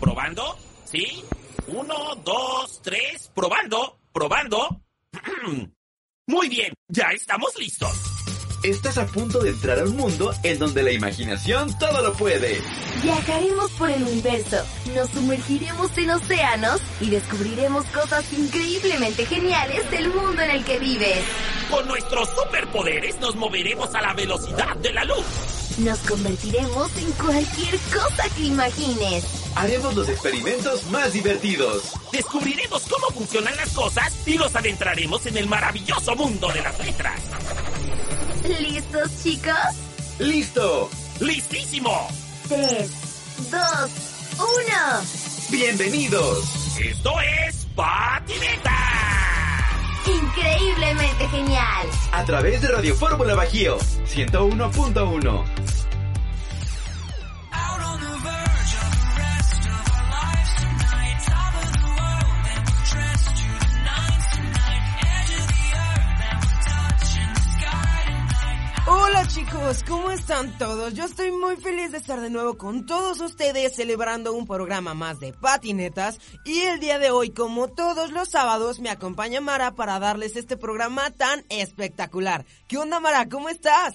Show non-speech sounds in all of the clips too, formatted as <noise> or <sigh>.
¿Probando? ¿Sí? Uno, dos, tres. ¿Probando? ¿Probando? <clears throat> Muy bien, ya estamos listos. Estás a punto de entrar a un mundo en donde la imaginación todo lo puede. Viajaremos por el universo, nos sumergiremos en océanos y descubriremos cosas increíblemente geniales del mundo en el que vives. Con nuestros superpoderes nos moveremos a la velocidad de la luz. Nos convertiremos en cualquier cosa que imagines. Haremos los experimentos más divertidos. Descubriremos cómo funcionan las cosas y nos adentraremos en el maravilloso mundo de las letras. ¿Listos, chicos? ¡Listo! ¡Listísimo! 3, 2, 1. ¡Bienvenidos! Esto es Patineta. Increíblemente genial. A través de Radio Fórmula Bajío 101.1. chicos, ¿cómo están todos? Yo estoy muy feliz de estar de nuevo con todos ustedes celebrando un programa más de patinetas y el día de hoy, como todos los sábados, me acompaña Mara para darles este programa tan espectacular. ¿Qué onda Mara? ¿Cómo estás?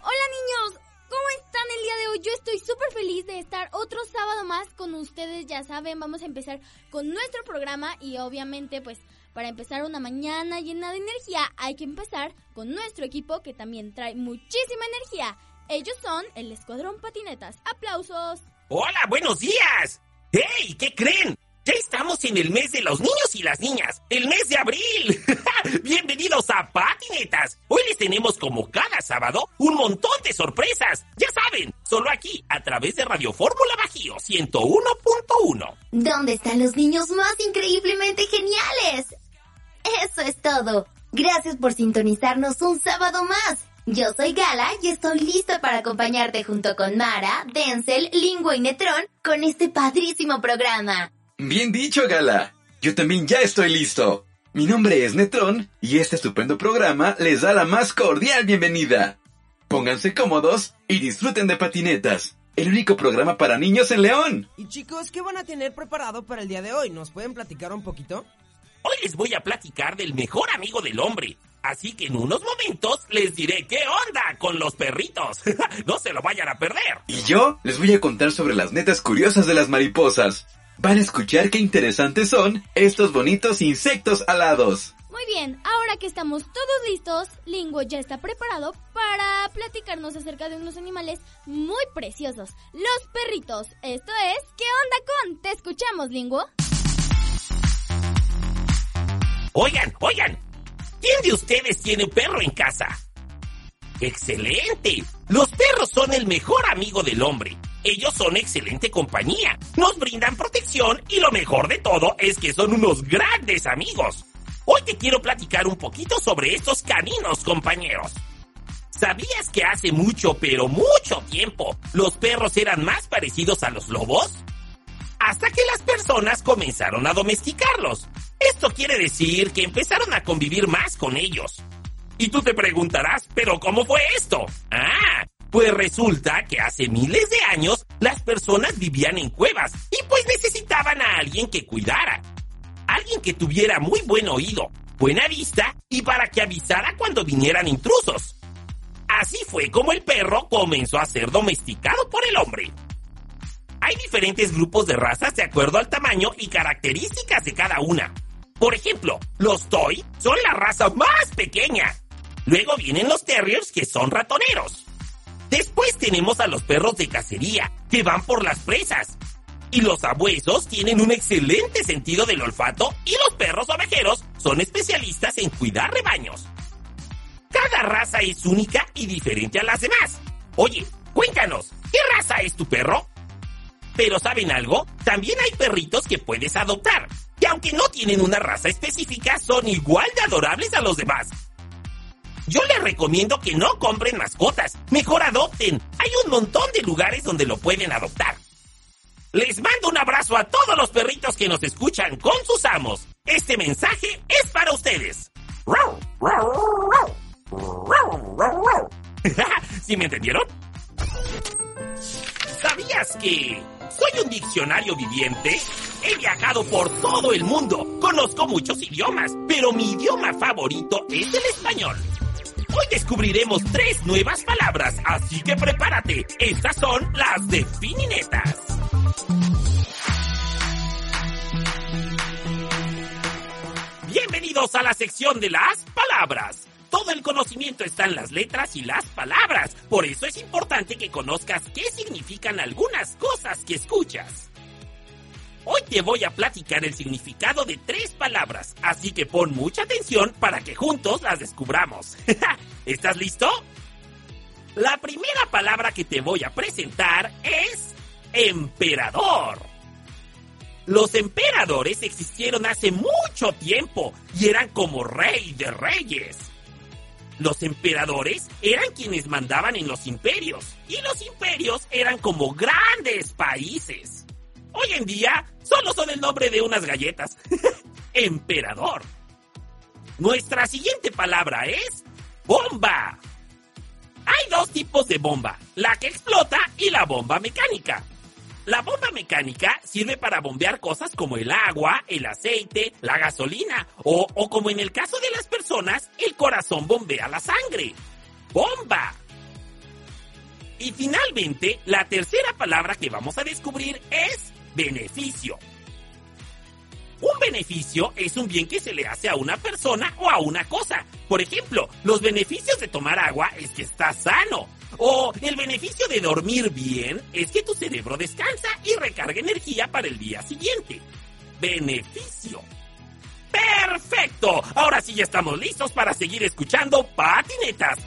Hola niños, ¿cómo están el día de hoy? Yo estoy súper feliz de estar otro sábado más con ustedes, ya saben, vamos a empezar con nuestro programa y obviamente pues para empezar una mañana llena de energía hay que empezar con nuestro equipo que también trae muchísima energía. Ellos son el Escuadrón Patinetas. ¡Aplausos! Hola, buenos días. ¡Hey! ¿Qué creen? Ya estamos en el mes de los niños y las niñas, el mes de abril. <laughs> Bienvenidos a Patinetas. Hoy les tenemos como cada sábado un montón de sorpresas. Ya saben, solo aquí a través de Radio Fórmula Bajío 101.1. ¿Dónde están los niños más increíblemente geniales? Eso es todo. Gracias por sintonizarnos un sábado más. Yo soy Gala y estoy lista para acompañarte junto con Mara, Denzel, Lingua y Netrón con este padrísimo programa. Bien dicho, Gala. Yo también ya estoy listo. Mi nombre es Netrón y este estupendo programa les da la más cordial bienvenida. Pónganse cómodos y disfruten de patinetas. El único programa para niños en León. Y chicos, ¿qué van a tener preparado para el día de hoy? ¿Nos pueden platicar un poquito? Hoy les voy a platicar del mejor amigo del hombre. Así que en unos momentos les diré qué onda con los perritos. <laughs> no se lo vayan a perder. Y yo les voy a contar sobre las netas curiosas de las mariposas. Van a escuchar qué interesantes son estos bonitos insectos alados. Muy bien, ahora que estamos todos listos, Lingo ya está preparado para platicarnos acerca de unos animales muy preciosos, los perritos. Esto es, ¿qué onda con? Te escuchamos, Lingo. Oigan, oigan, ¿quién de ustedes tiene perro en casa? ¡Excelente! Los perros son el mejor amigo del hombre. Ellos son excelente compañía, nos brindan protección y lo mejor de todo es que son unos grandes amigos. Hoy te quiero platicar un poquito sobre estos caninos compañeros. ¿Sabías que hace mucho, pero mucho tiempo, los perros eran más parecidos a los lobos? Hasta que las personas comenzaron a domesticarlos. Esto quiere decir que empezaron a convivir más con ellos. Y tú te preguntarás, ¿pero cómo fue esto? Ah, pues resulta que hace miles de años las personas vivían en cuevas y pues necesitaban a alguien que cuidara. Alguien que tuviera muy buen oído, buena vista y para que avisara cuando vinieran intrusos. Así fue como el perro comenzó a ser domesticado por el hombre. Hay diferentes grupos de razas de acuerdo al tamaño y características de cada una. Por ejemplo, los Toy son la raza más pequeña. Luego vienen los Terriers que son ratoneros. Después tenemos a los perros de cacería, que van por las presas. Y los abuesos tienen un excelente sentido del olfato y los perros ovejeros son especialistas en cuidar rebaños. Cada raza es única y diferente a las demás. Oye, cuéntanos, ¿qué raza es tu perro? Pero ¿saben algo? También hay perritos que puedes adoptar, que aunque no tienen una raza específica, son igual de adorables a los demás. Yo les recomiendo que no compren mascotas, mejor adopten. Hay un montón de lugares donde lo pueden adoptar. Les mando un abrazo a todos los perritos que nos escuchan con sus amos. Este mensaje es para ustedes. <laughs> ¿Sí me entendieron? ¿Sabías que Soy un diccionario viviente. He viajado por todo el mundo. Conozco muchos idiomas, pero mi idioma favorito es el español. Hoy descubriremos tres nuevas palabras, así que prepárate. Estas son las defininetas. Bienvenidos a la sección de las palabras. Todo el conocimiento está en las letras y las palabras. Por eso es importante que conozcas qué significan algunas cosas que escuchas. Hoy te voy a platicar el significado de tres palabras, así que pon mucha atención para que juntos las descubramos. <laughs> ¿Estás listo? La primera palabra que te voy a presentar es emperador. Los emperadores existieron hace mucho tiempo y eran como rey de reyes. Los emperadores eran quienes mandaban en los imperios y los imperios eran como grandes países. Hoy en día solo son el nombre de unas galletas. <laughs> Emperador. Nuestra siguiente palabra es bomba. Hay dos tipos de bomba, la que explota y la bomba mecánica. La bomba mecánica sirve para bombear cosas como el agua, el aceite, la gasolina o, o como en el caso de las personas, el corazón bombea la sangre. Bomba. Y finalmente, la tercera palabra que vamos a descubrir es beneficio. Un beneficio es un bien que se le hace a una persona o a una cosa. Por ejemplo, los beneficios de tomar agua es que estás sano. O el beneficio de dormir bien es que tu cerebro descansa y recarga energía para el día siguiente. Beneficio. ¡Perfecto! Ahora sí ya estamos listos para seguir escuchando patinetas.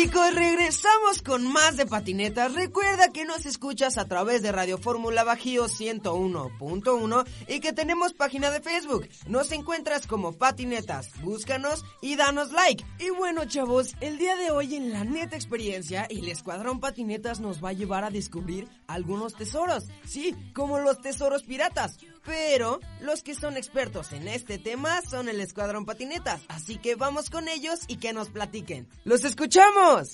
Chicos, regresamos con más de patinetas. Recuerda que nos escuchas a través de Radio Fórmula Bajío 101.1 y que tenemos página de Facebook. Nos encuentras como patinetas. Búscanos y danos like. Y bueno, chavos, el día de hoy en la neta experiencia, el Escuadrón Patinetas nos va a llevar a descubrir algunos tesoros. Sí, como los tesoros piratas. Pero los que son expertos en este tema son el Escuadrón Patinetas. Así que vamos con ellos y que nos platiquen. ¡Los escuchamos!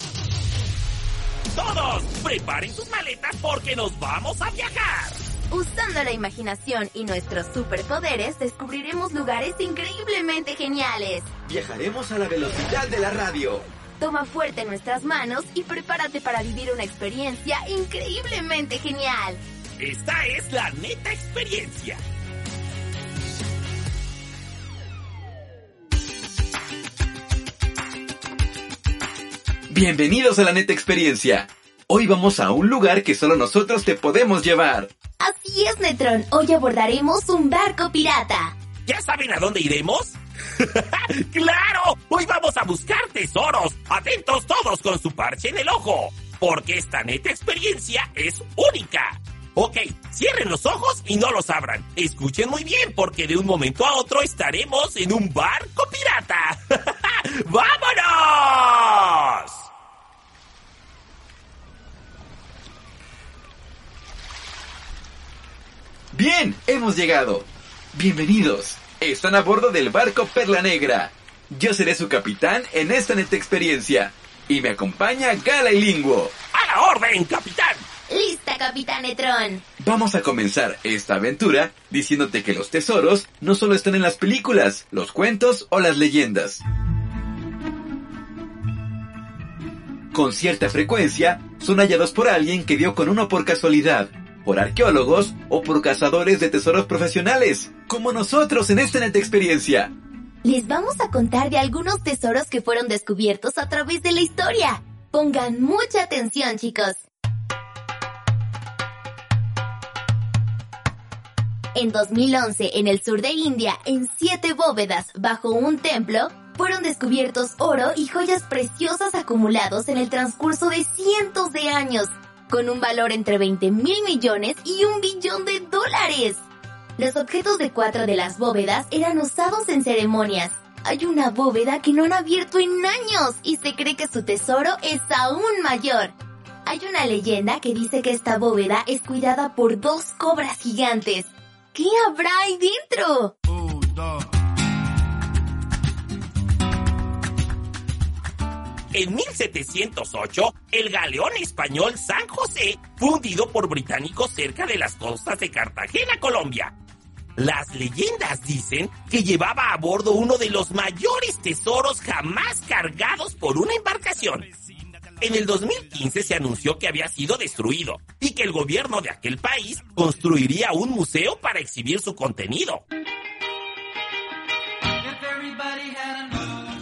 Todos, preparen sus maletas porque nos vamos a viajar. Usando la imaginación y nuestros superpoderes, descubriremos lugares increíblemente geniales. Viajaremos a la velocidad de la radio. Toma fuerte nuestras manos y prepárate para vivir una experiencia increíblemente genial. Esta es la neta experiencia. Bienvenidos a la neta experiencia. Hoy vamos a un lugar que solo nosotros te podemos llevar. Así es, Netrón. Hoy abordaremos un barco pirata. ¿Ya saben a dónde iremos? <laughs> ¡Claro! Hoy vamos a buscar tesoros. Atentos todos con su parche en el ojo. Porque esta neta experiencia es única. Ok, cierren los ojos y no los abran. Escuchen muy bien porque de un momento a otro estaremos en un barco pirata. <laughs> ¡Vámonos! Bien, hemos llegado. Bienvenidos. Están a bordo del barco Perla Negra. Yo seré su capitán en esta neta experiencia. Y me acompaña Gala y Linguo. ¡A la orden, capitán! Vamos a comenzar esta aventura diciéndote que los tesoros no solo están en las películas, los cuentos o las leyendas. Con cierta frecuencia, son hallados por alguien que dio con uno por casualidad, por arqueólogos o por cazadores de tesoros profesionales, como nosotros en esta neta experiencia. Les vamos a contar de algunos tesoros que fueron descubiertos a través de la historia. Pongan mucha atención, chicos. En 2011, en el sur de India, en siete bóvedas bajo un templo, fueron descubiertos oro y joyas preciosas acumulados en el transcurso de cientos de años, con un valor entre 20 mil millones y un billón de dólares. Los objetos de cuatro de las bóvedas eran usados en ceremonias. Hay una bóveda que no han abierto en años y se cree que su tesoro es aún mayor. Hay una leyenda que dice que esta bóveda es cuidada por dos cobras gigantes. ¿Qué habrá ahí dentro? Un. En 1708, el galeón español San José fue hundido por británicos cerca de las costas de Cartagena, Colombia. Las leyendas dicen que llevaba a bordo uno de los mayores tesoros jamás cargados por una embarcación, en el 2015 se anunció que había sido destruido y que el gobierno de aquel país construiría un museo para exhibir su contenido.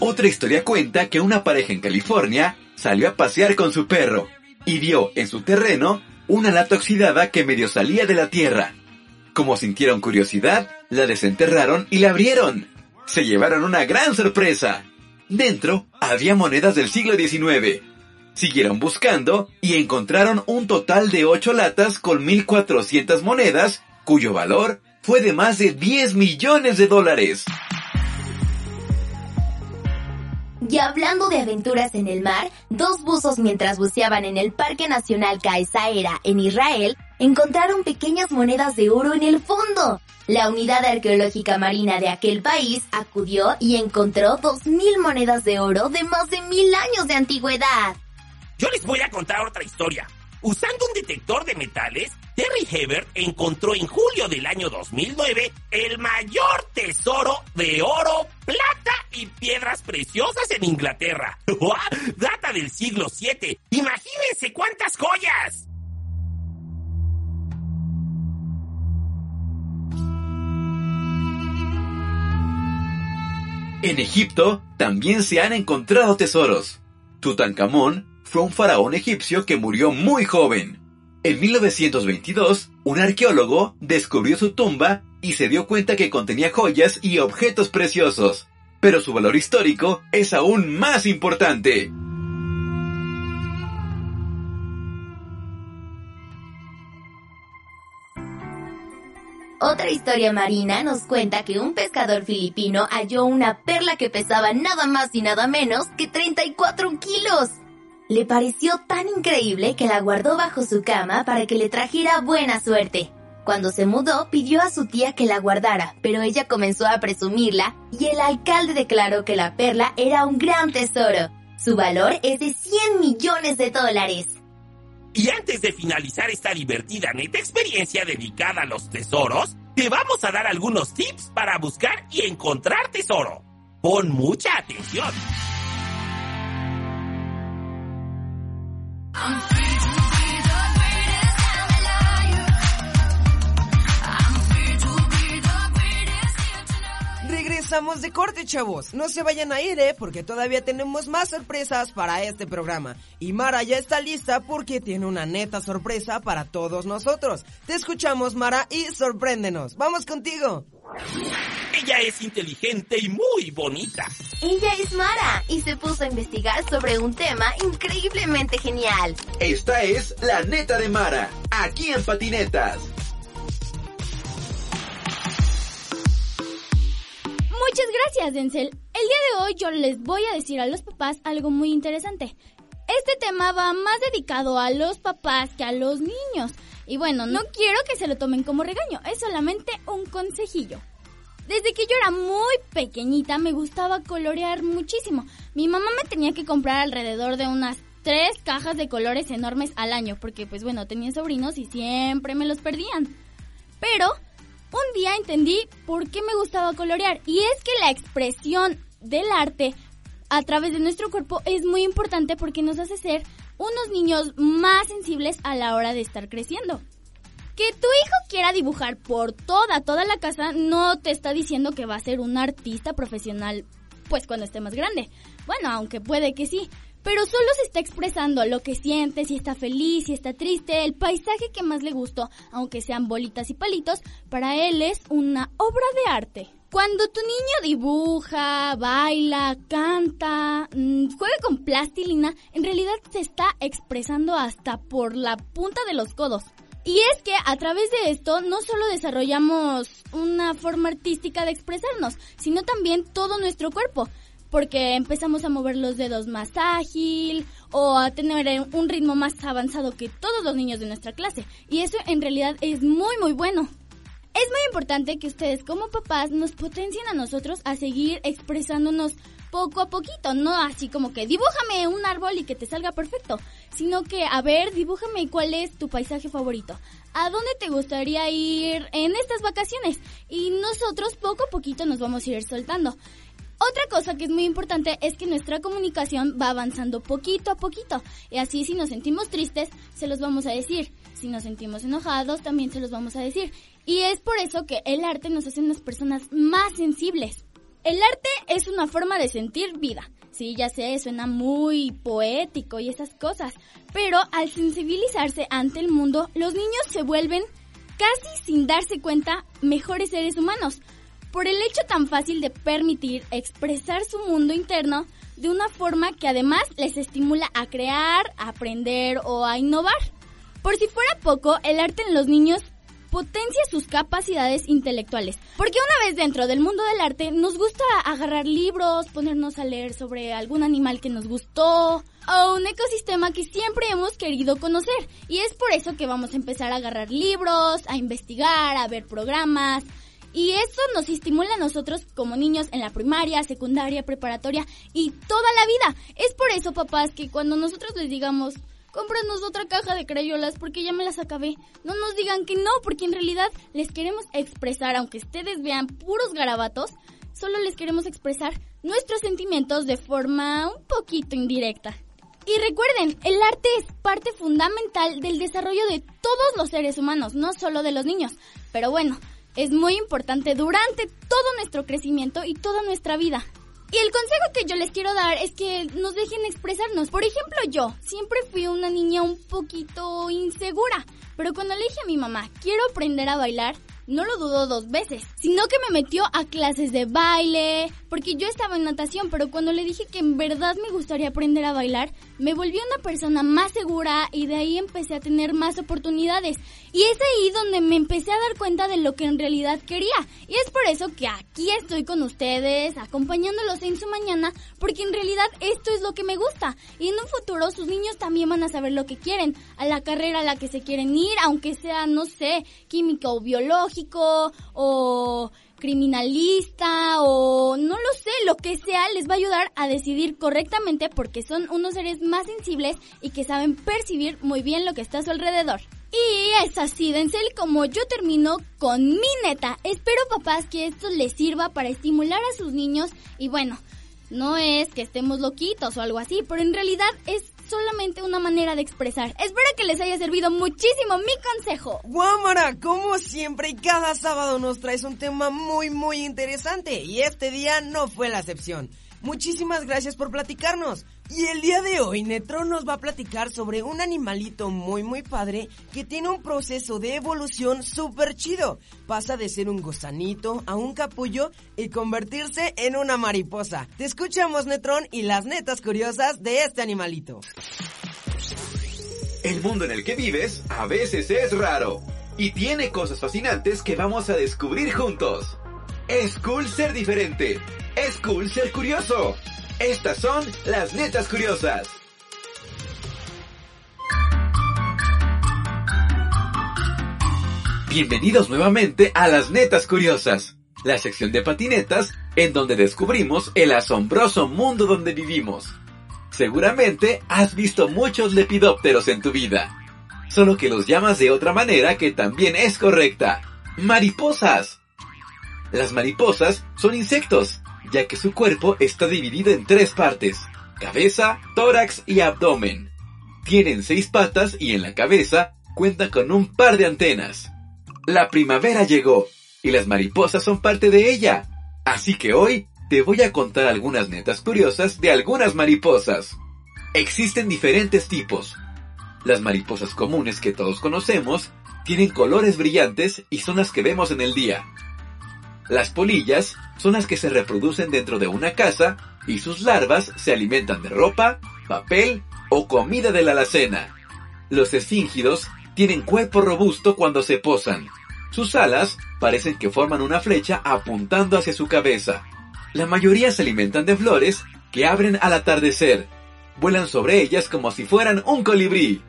Otra historia cuenta que una pareja en California salió a pasear con su perro y vio en su terreno una lata oxidada que medio salía de la tierra. Como sintieron curiosidad, la desenterraron y la abrieron. Se llevaron una gran sorpresa. Dentro había monedas del siglo XIX. Siguieron buscando y encontraron un total de 8 latas con 1.400 monedas, cuyo valor fue de más de 10 millones de dólares. Y hablando de aventuras en el mar, dos buzos mientras buceaban en el Parque Nacional Caesaera en Israel encontraron pequeñas monedas de oro en el fondo. La unidad arqueológica marina de aquel país acudió y encontró 2.000 monedas de oro de más de mil años de antigüedad. Yo les voy a contar otra historia. Usando un detector de metales, Terry Hebert encontró en julio del año 2009 el mayor tesoro de oro, plata y piedras preciosas en Inglaterra. <laughs> Data del siglo VII. Imagínense cuántas joyas. En Egipto también se han encontrado tesoros. Tutankamón fue un faraón egipcio que murió muy joven. En 1922, un arqueólogo descubrió su tumba y se dio cuenta que contenía joyas y objetos preciosos. Pero su valor histórico es aún más importante. Otra historia marina nos cuenta que un pescador filipino halló una perla que pesaba nada más y nada menos que 34 kilos. Le pareció tan increíble que la guardó bajo su cama para que le trajera buena suerte. Cuando se mudó, pidió a su tía que la guardara, pero ella comenzó a presumirla y el alcalde declaró que la perla era un gran tesoro. Su valor es de 100 millones de dólares. Y antes de finalizar esta divertida neta experiencia dedicada a los tesoros, te vamos a dar algunos tips para buscar y encontrar tesoro. Pon mucha atención. Regresamos de corte, chavos. No se vayan a ir, ¿eh? Porque todavía tenemos más sorpresas para este programa. Y Mara ya está lista porque tiene una neta sorpresa para todos nosotros. Te escuchamos, Mara, y sorpréndenos. ¡Vamos contigo! Ella es inteligente y muy bonita. Ella es Mara y se puso a investigar sobre un tema increíblemente genial. Esta es la neta de Mara, aquí en Patinetas. Muchas gracias, Denzel. El día de hoy yo les voy a decir a los papás algo muy interesante. Este tema va más dedicado a los papás que a los niños. Y bueno, no quiero que se lo tomen como regaño, es solamente un consejillo. Desde que yo era muy pequeñita me gustaba colorear muchísimo. Mi mamá me tenía que comprar alrededor de unas tres cajas de colores enormes al año, porque pues bueno, tenía sobrinos y siempre me los perdían. Pero un día entendí por qué me gustaba colorear y es que la expresión del arte a través de nuestro cuerpo es muy importante porque nos hace ser unos niños más sensibles a la hora de estar creciendo. Que tu hijo quiera dibujar por toda, toda la casa no te está diciendo que va a ser un artista profesional, pues cuando esté más grande. Bueno, aunque puede que sí, pero solo se está expresando lo que siente, si está feliz, si está triste, el paisaje que más le gustó, aunque sean bolitas y palitos, para él es una obra de arte. Cuando tu niño dibuja, baila, canta, mm, juega con plastilina, en realidad se está expresando hasta por la punta de los codos. Y es que a través de esto no solo desarrollamos una forma artística de expresarnos, sino también todo nuestro cuerpo, porque empezamos a mover los dedos más ágil o a tener un ritmo más avanzado que todos los niños de nuestra clase. Y eso en realidad es muy muy bueno. Es muy importante que ustedes como papás nos potencien a nosotros a seguir expresándonos poco a poquito, no así como que dibújame un árbol y que te salga perfecto, sino que a ver, dibújame cuál es tu paisaje favorito, a dónde te gustaría ir en estas vacaciones y nosotros poco a poquito nos vamos a ir soltando. Otra cosa que es muy importante es que nuestra comunicación va avanzando poquito a poquito. Y así si nos sentimos tristes, se los vamos a decir. Si nos sentimos enojados, también se los vamos a decir. Y es por eso que el arte nos hace unas personas más sensibles. El arte es una forma de sentir vida. Sí, ya sé, suena muy poético y esas cosas, pero al sensibilizarse ante el mundo, los niños se vuelven, casi sin darse cuenta, mejores seres humanos, por el hecho tan fácil de permitir expresar su mundo interno de una forma que además les estimula a crear, a aprender o a innovar. Por si fuera poco, el arte en los niños potencia sus capacidades intelectuales. Porque una vez dentro del mundo del arte, nos gusta agarrar libros, ponernos a leer sobre algún animal que nos gustó o un ecosistema que siempre hemos querido conocer. Y es por eso que vamos a empezar a agarrar libros, a investigar, a ver programas. Y eso nos estimula a nosotros como niños en la primaria, secundaria, preparatoria y toda la vida. Es por eso, papás, que cuando nosotros les digamos, cómpranos otra caja de crayolas porque ya me las acabé. No nos digan que no, porque en realidad les queremos expresar, aunque ustedes vean puros garabatos, solo les queremos expresar nuestros sentimientos de forma un poquito indirecta. Y recuerden, el arte es parte fundamental del desarrollo de todos los seres humanos, no solo de los niños. Pero bueno, es muy importante durante todo nuestro crecimiento y toda nuestra vida. Y el consejo que yo les quiero dar es que nos dejen expresarnos. Por ejemplo, yo siempre fui una niña un poquito insegura, pero cuando le dije a mi mamá, quiero aprender a bailar, no lo dudó dos veces, sino que me metió a clases de baile, porque yo estaba en natación, pero cuando le dije que en verdad me gustaría aprender a bailar, me volví una persona más segura y de ahí empecé a tener más oportunidades. Y es ahí donde me empecé a dar cuenta de lo que en realidad quería. Y es por eso que aquí estoy con ustedes, acompañándolos en su mañana, porque en realidad esto es lo que me gusta. Y en un futuro sus niños también van a saber lo que quieren, a la carrera a la que se quieren ir, aunque sea, no sé, químico o o criminalista o no lo sé, lo que sea, les va a ayudar a decidir correctamente porque son unos seres más sensibles y que saben percibir muy bien lo que está a su alrededor. Y es así, Denzel, como yo termino con mi neta. Espero, papás, que esto les sirva para estimular a sus niños y bueno, no es que estemos loquitos o algo así, pero en realidad es solamente una manera de expresar. Espero que les haya servido muchísimo mi consejo. Guamara, como siempre y cada sábado nos traes un tema muy muy interesante y este día no fue la excepción. Muchísimas gracias por platicarnos. Y el día de hoy Netron nos va a platicar sobre un animalito muy muy padre que tiene un proceso de evolución súper chido. Pasa de ser un gusanito a un capullo y convertirse en una mariposa. Te escuchamos Netron y las netas curiosas de este animalito. El mundo en el que vives a veces es raro y tiene cosas fascinantes que vamos a descubrir juntos. Es cool ser diferente. Es cool ser curioso. Estas son las netas curiosas. Bienvenidos nuevamente a las netas curiosas, la sección de patinetas en donde descubrimos el asombroso mundo donde vivimos. Seguramente has visto muchos lepidópteros en tu vida, solo que los llamas de otra manera que también es correcta. Mariposas. Las mariposas son insectos, ya que su cuerpo está dividido en tres partes, cabeza, tórax y abdomen. Tienen seis patas y en la cabeza cuentan con un par de antenas. La primavera llegó y las mariposas son parte de ella. Así que hoy te voy a contar algunas netas curiosas de algunas mariposas. Existen diferentes tipos. Las mariposas comunes que todos conocemos tienen colores brillantes y son las que vemos en el día. Las polillas son las que se reproducen dentro de una casa y sus larvas se alimentan de ropa, papel o comida de la alacena. Los esfíngidos tienen cuerpo robusto cuando se posan. Sus alas parecen que forman una flecha apuntando hacia su cabeza. La mayoría se alimentan de flores que abren al atardecer. Vuelan sobre ellas como si fueran un colibrí.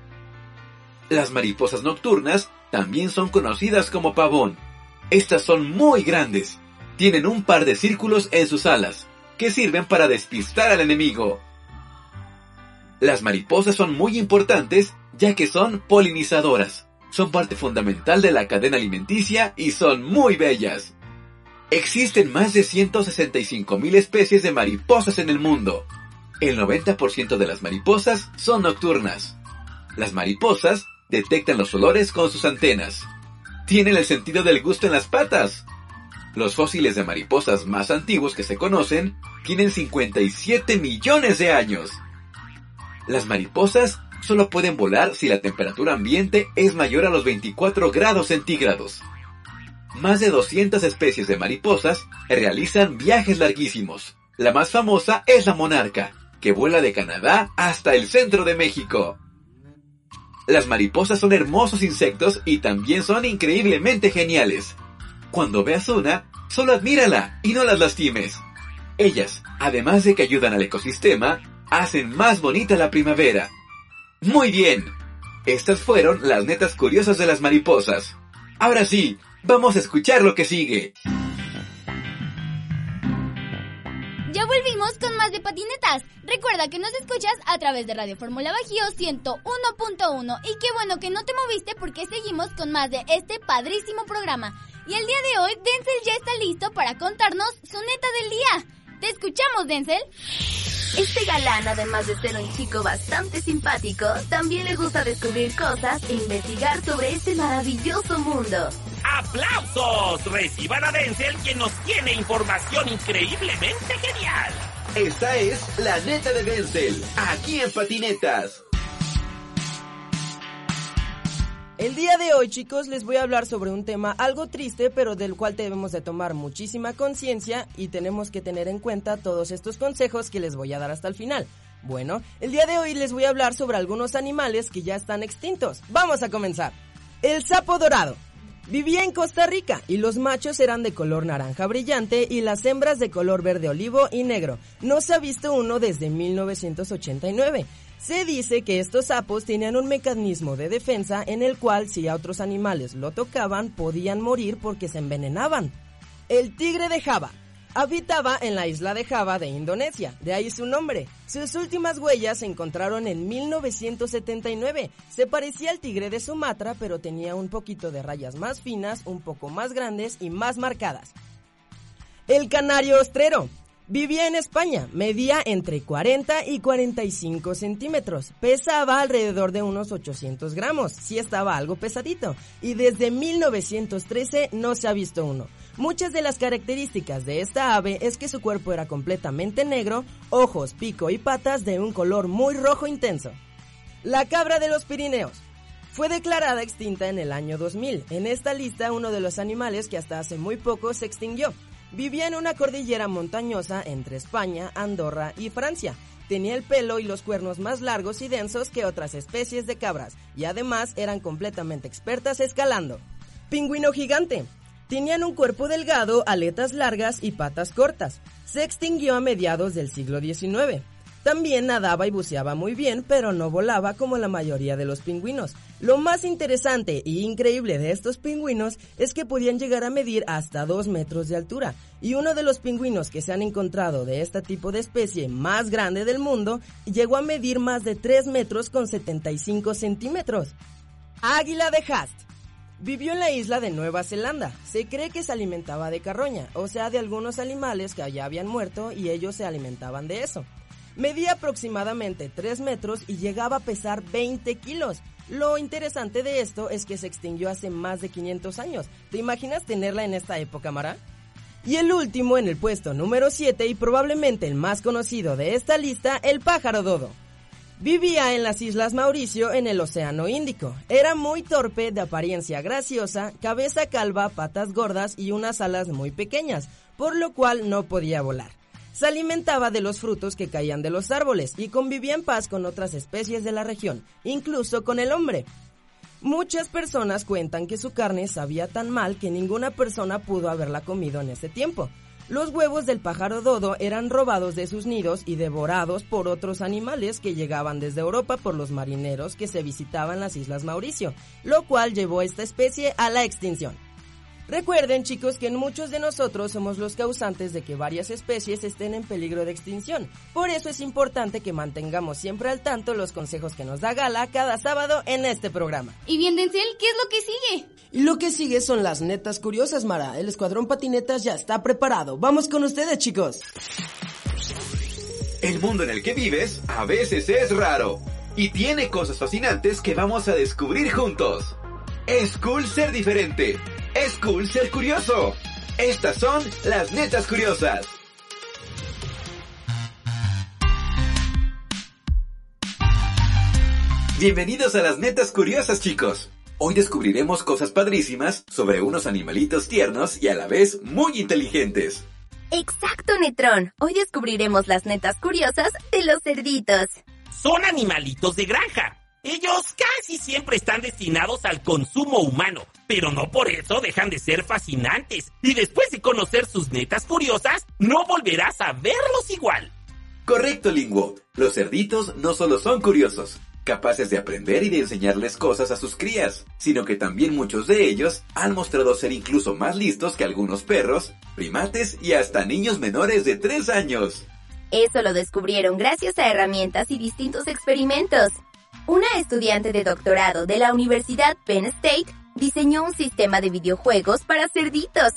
Las mariposas nocturnas también son conocidas como pavón. Estas son muy grandes. Tienen un par de círculos en sus alas, que sirven para despistar al enemigo. Las mariposas son muy importantes ya que son polinizadoras. Son parte fundamental de la cadena alimenticia y son muy bellas. Existen más de 165.000 especies de mariposas en el mundo. El 90% de las mariposas son nocturnas. Las mariposas detectan los olores con sus antenas. Tienen el sentido del gusto en las patas. Los fósiles de mariposas más antiguos que se conocen tienen 57 millones de años. Las mariposas solo pueden volar si la temperatura ambiente es mayor a los 24 grados centígrados. Más de 200 especies de mariposas realizan viajes larguísimos. La más famosa es la monarca, que vuela de Canadá hasta el centro de México. Las mariposas son hermosos insectos y también son increíblemente geniales. Cuando veas una, solo admírala y no las lastimes. Ellas, además de que ayudan al ecosistema, hacen más bonita la primavera. Muy bien. Estas fueron las netas curiosas de las mariposas. Ahora sí, vamos a escuchar lo que sigue. Ya volvimos con más de patinetas. Recuerda que nos escuchas a través de Radio Fórmula Bajío 101.1 y qué bueno que no te moviste porque seguimos con más de este padrísimo programa. Y el día de hoy Denzel ya está listo para contarnos su neta del día. Te escuchamos, Denzel. Este galán, además de ser un chico bastante simpático, también le gusta descubrir cosas e investigar sobre este maravilloso mundo. ¡Aplausos! Reciban a Denzel quien nos tiene información increíblemente genial. Esta es la neta de Denzel, aquí en Patinetas. El día de hoy, chicos, les voy a hablar sobre un tema algo triste, pero del cual debemos de tomar muchísima conciencia y tenemos que tener en cuenta todos estos consejos que les voy a dar hasta el final. Bueno, el día de hoy les voy a hablar sobre algunos animales que ya están extintos. Vamos a comenzar. El sapo dorado. Vivía en Costa Rica y los machos eran de color naranja brillante y las hembras de color verde olivo y negro. No se ha visto uno desde 1989. Se dice que estos sapos tenían un mecanismo de defensa en el cual si a otros animales lo tocaban podían morir porque se envenenaban. El tigre de Java. Habitaba en la isla de Java de Indonesia, de ahí su nombre. Sus últimas huellas se encontraron en 1979. Se parecía al tigre de Sumatra, pero tenía un poquito de rayas más finas, un poco más grandes y más marcadas. El canario ostrero. Vivía en España, medía entre 40 y 45 centímetros, pesaba alrededor de unos 800 gramos, sí estaba algo pesadito, y desde 1913 no se ha visto uno. Muchas de las características de esta ave es que su cuerpo era completamente negro, ojos, pico y patas de un color muy rojo intenso. La cabra de los Pirineos. Fue declarada extinta en el año 2000. En esta lista uno de los animales que hasta hace muy poco se extinguió. Vivía en una cordillera montañosa entre España, Andorra y Francia. Tenía el pelo y los cuernos más largos y densos que otras especies de cabras, y además eran completamente expertas escalando. Pingüino gigante. Tenían un cuerpo delgado, aletas largas y patas cortas. Se extinguió a mediados del siglo XIX. También nadaba y buceaba muy bien, pero no volaba como la mayoría de los pingüinos. Lo más interesante y increíble de estos pingüinos es que podían llegar a medir hasta 2 metros de altura. Y uno de los pingüinos que se han encontrado de este tipo de especie más grande del mundo llegó a medir más de 3 metros con 75 centímetros. Águila de Hast. Vivió en la isla de Nueva Zelanda. Se cree que se alimentaba de carroña, o sea, de algunos animales que allá habían muerto y ellos se alimentaban de eso. Medía aproximadamente 3 metros y llegaba a pesar 20 kilos. Lo interesante de esto es que se extinguió hace más de 500 años. ¿Te imaginas tenerla en esta época, Mara? Y el último en el puesto número 7 y probablemente el más conocido de esta lista, el pájaro dodo. Vivía en las Islas Mauricio en el Océano Índico. Era muy torpe, de apariencia graciosa, cabeza calva, patas gordas y unas alas muy pequeñas, por lo cual no podía volar. Se alimentaba de los frutos que caían de los árboles y convivía en paz con otras especies de la región, incluso con el hombre. Muchas personas cuentan que su carne sabía tan mal que ninguna persona pudo haberla comido en ese tiempo. Los huevos del pájaro dodo eran robados de sus nidos y devorados por otros animales que llegaban desde Europa por los marineros que se visitaban las Islas Mauricio, lo cual llevó a esta especie a la extinción. Recuerden chicos que muchos de nosotros somos los causantes de que varias especies estén en peligro de extinción. Por eso es importante que mantengamos siempre al tanto los consejos que nos da Gala cada sábado en este programa. Y bien, Denzel, ¿qué es lo que sigue? Y lo que sigue son las netas curiosas, Mara. El escuadrón patinetas ya está preparado. Vamos con ustedes chicos. El mundo en el que vives a veces es raro y tiene cosas fascinantes que vamos a descubrir juntos. Es cool ser diferente. Es cool ser curioso. Estas son las netas curiosas. Bienvenidos a las netas curiosas chicos. Hoy descubriremos cosas padrísimas sobre unos animalitos tiernos y a la vez muy inteligentes. Exacto, Netrón. Hoy descubriremos las netas curiosas de los cerditos. Son animalitos de granja. Ellos casi siempre están destinados al consumo humano, pero no por eso dejan de ser fascinantes. Y después de conocer sus netas curiosas, no volverás a verlos igual. Correcto, Linguo. Los cerditos no solo son curiosos, capaces de aprender y de enseñarles cosas a sus crías, sino que también muchos de ellos han mostrado ser incluso más listos que algunos perros, primates y hasta niños menores de 3 años. Eso lo descubrieron gracias a herramientas y distintos experimentos. Una estudiante de doctorado de la Universidad Penn State diseñó un sistema de videojuegos para cerditos.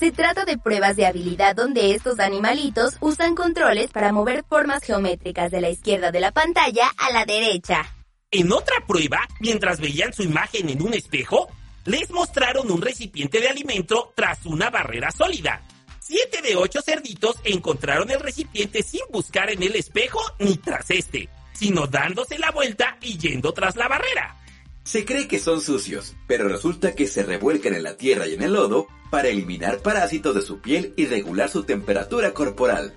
Se trata de pruebas de habilidad donde estos animalitos usan controles para mover formas geométricas de la izquierda de la pantalla a la derecha. En otra prueba, mientras veían su imagen en un espejo, les mostraron un recipiente de alimento tras una barrera sólida. Siete de ocho cerditos encontraron el recipiente sin buscar en el espejo ni tras este sino dándose la vuelta y yendo tras la barrera. Se cree que son sucios, pero resulta que se revuelcan en la tierra y en el lodo para eliminar parásitos de su piel y regular su temperatura corporal.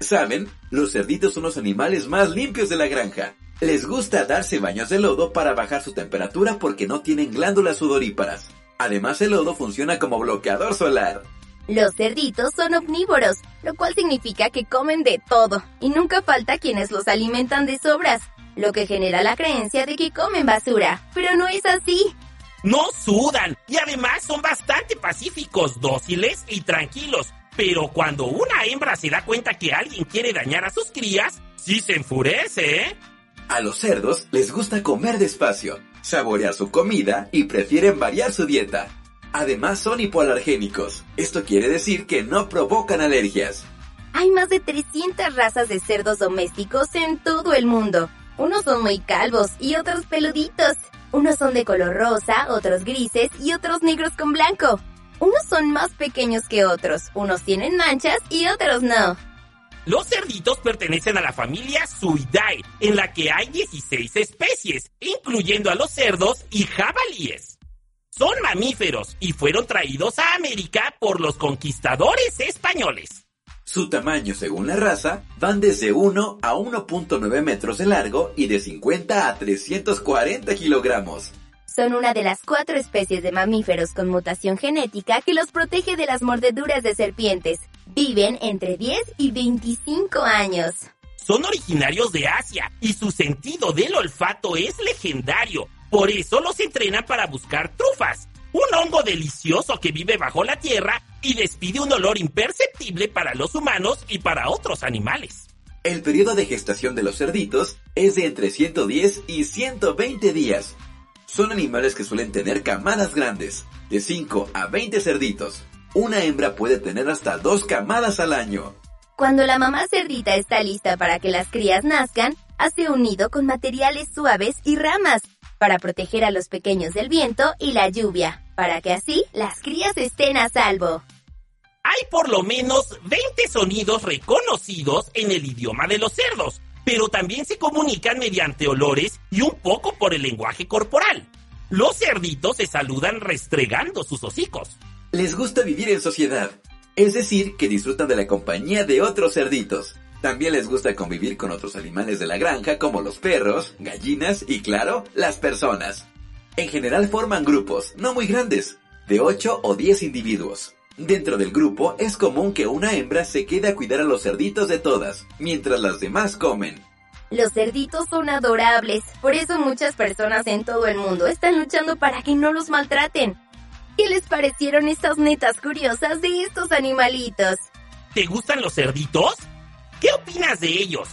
¿Saben? Los cerditos son los animales más limpios de la granja. Les gusta darse baños de lodo para bajar su temperatura porque no tienen glándulas sudoríparas. Además el lodo funciona como bloqueador solar. Los cerditos son omnívoros, lo cual significa que comen de todo, y nunca falta quienes los alimentan de sobras, lo que genera la creencia de que comen basura, pero no es así. No sudan, y además son bastante pacíficos, dóciles y tranquilos, pero cuando una hembra se da cuenta que alguien quiere dañar a sus crías, sí se enfurece, ¿eh? A los cerdos les gusta comer despacio, saborear su comida y prefieren variar su dieta. Además son hipoalergénicos. Esto quiere decir que no provocan alergias. Hay más de 300 razas de cerdos domésticos en todo el mundo. Unos son muy calvos y otros peluditos. Unos son de color rosa, otros grises y otros negros con blanco. Unos son más pequeños que otros, unos tienen manchas y otros no. Los cerditos pertenecen a la familia Suidae, en la que hay 16 especies, incluyendo a los cerdos y jabalíes. Son mamíferos y fueron traídos a América por los conquistadores españoles. Su tamaño, según la raza, van desde 1 a 1.9 metros de largo y de 50 a 340 kilogramos. Son una de las cuatro especies de mamíferos con mutación genética que los protege de las mordeduras de serpientes. Viven entre 10 y 25 años. Son originarios de Asia y su sentido del olfato es legendario, por eso los entrenan para buscar trufas, un hongo delicioso que vive bajo la tierra y despide un olor imperceptible para los humanos y para otros animales. El periodo de gestación de los cerditos es de entre 110 y 120 días. Son animales que suelen tener camadas grandes, de 5 a 20 cerditos. Una hembra puede tener hasta dos camadas al año. Cuando la mamá cerdita está lista para que las crías nazcan, hace un nido con materiales suaves y ramas para proteger a los pequeños del viento y la lluvia, para que así las crías estén a salvo. Hay por lo menos 20 sonidos reconocidos en el idioma de los cerdos, pero también se comunican mediante olores y un poco por el lenguaje corporal. Los cerditos se saludan restregando sus hocicos. Les gusta vivir en sociedad, es decir, que disfrutan de la compañía de otros cerditos. También les gusta convivir con otros animales de la granja como los perros, gallinas y claro, las personas. En general forman grupos, no muy grandes, de 8 o 10 individuos. Dentro del grupo es común que una hembra se quede a cuidar a los cerditos de todas, mientras las demás comen. Los cerditos son adorables, por eso muchas personas en todo el mundo están luchando para que no los maltraten. ¿Qué les parecieron estas netas curiosas de estos animalitos? ¿Te gustan los cerditos? ¿Qué opinas de ellos?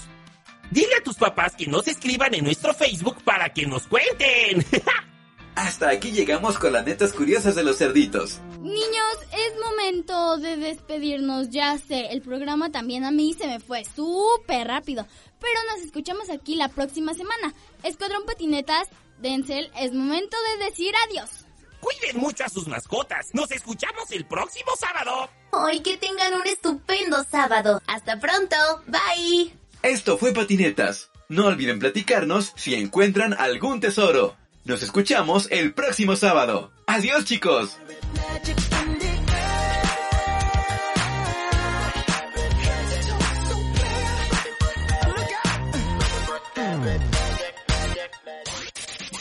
Dile a tus papás que nos escriban en nuestro Facebook para que nos cuenten. <laughs> Hasta aquí llegamos con las netas curiosas de los cerditos. Niños, es momento de despedirnos. Ya sé, el programa también a mí se me fue súper rápido. Pero nos escuchamos aquí la próxima semana. Escuadrón Patinetas, Denzel, es momento de decir adiós. Cuiden mucho a sus mascotas. Nos escuchamos el próximo sábado. Hoy que tengan un estupendo sábado. Hasta pronto. Bye. Esto fue Patinetas. No olviden platicarnos si encuentran algún tesoro. Nos escuchamos el próximo sábado. Adiós chicos.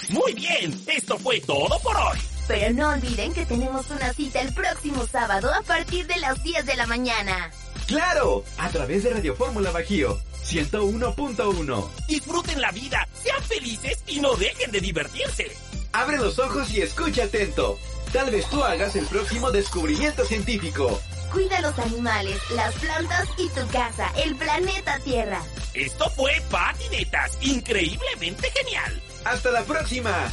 Muy bien, esto fue todo por hoy. Pero no olviden que tenemos una cita el próximo sábado a partir de las 10 de la mañana. ¡Claro! A través de Radio Fórmula Bajío 101.1. Disfruten la vida, sean felices y no dejen de divertirse. Abre los ojos y escucha atento. Tal vez tú hagas el próximo descubrimiento científico. Cuida los animales, las plantas y tu casa, el planeta Tierra. Esto fue Patinetas, increíblemente genial. ¡Hasta la próxima!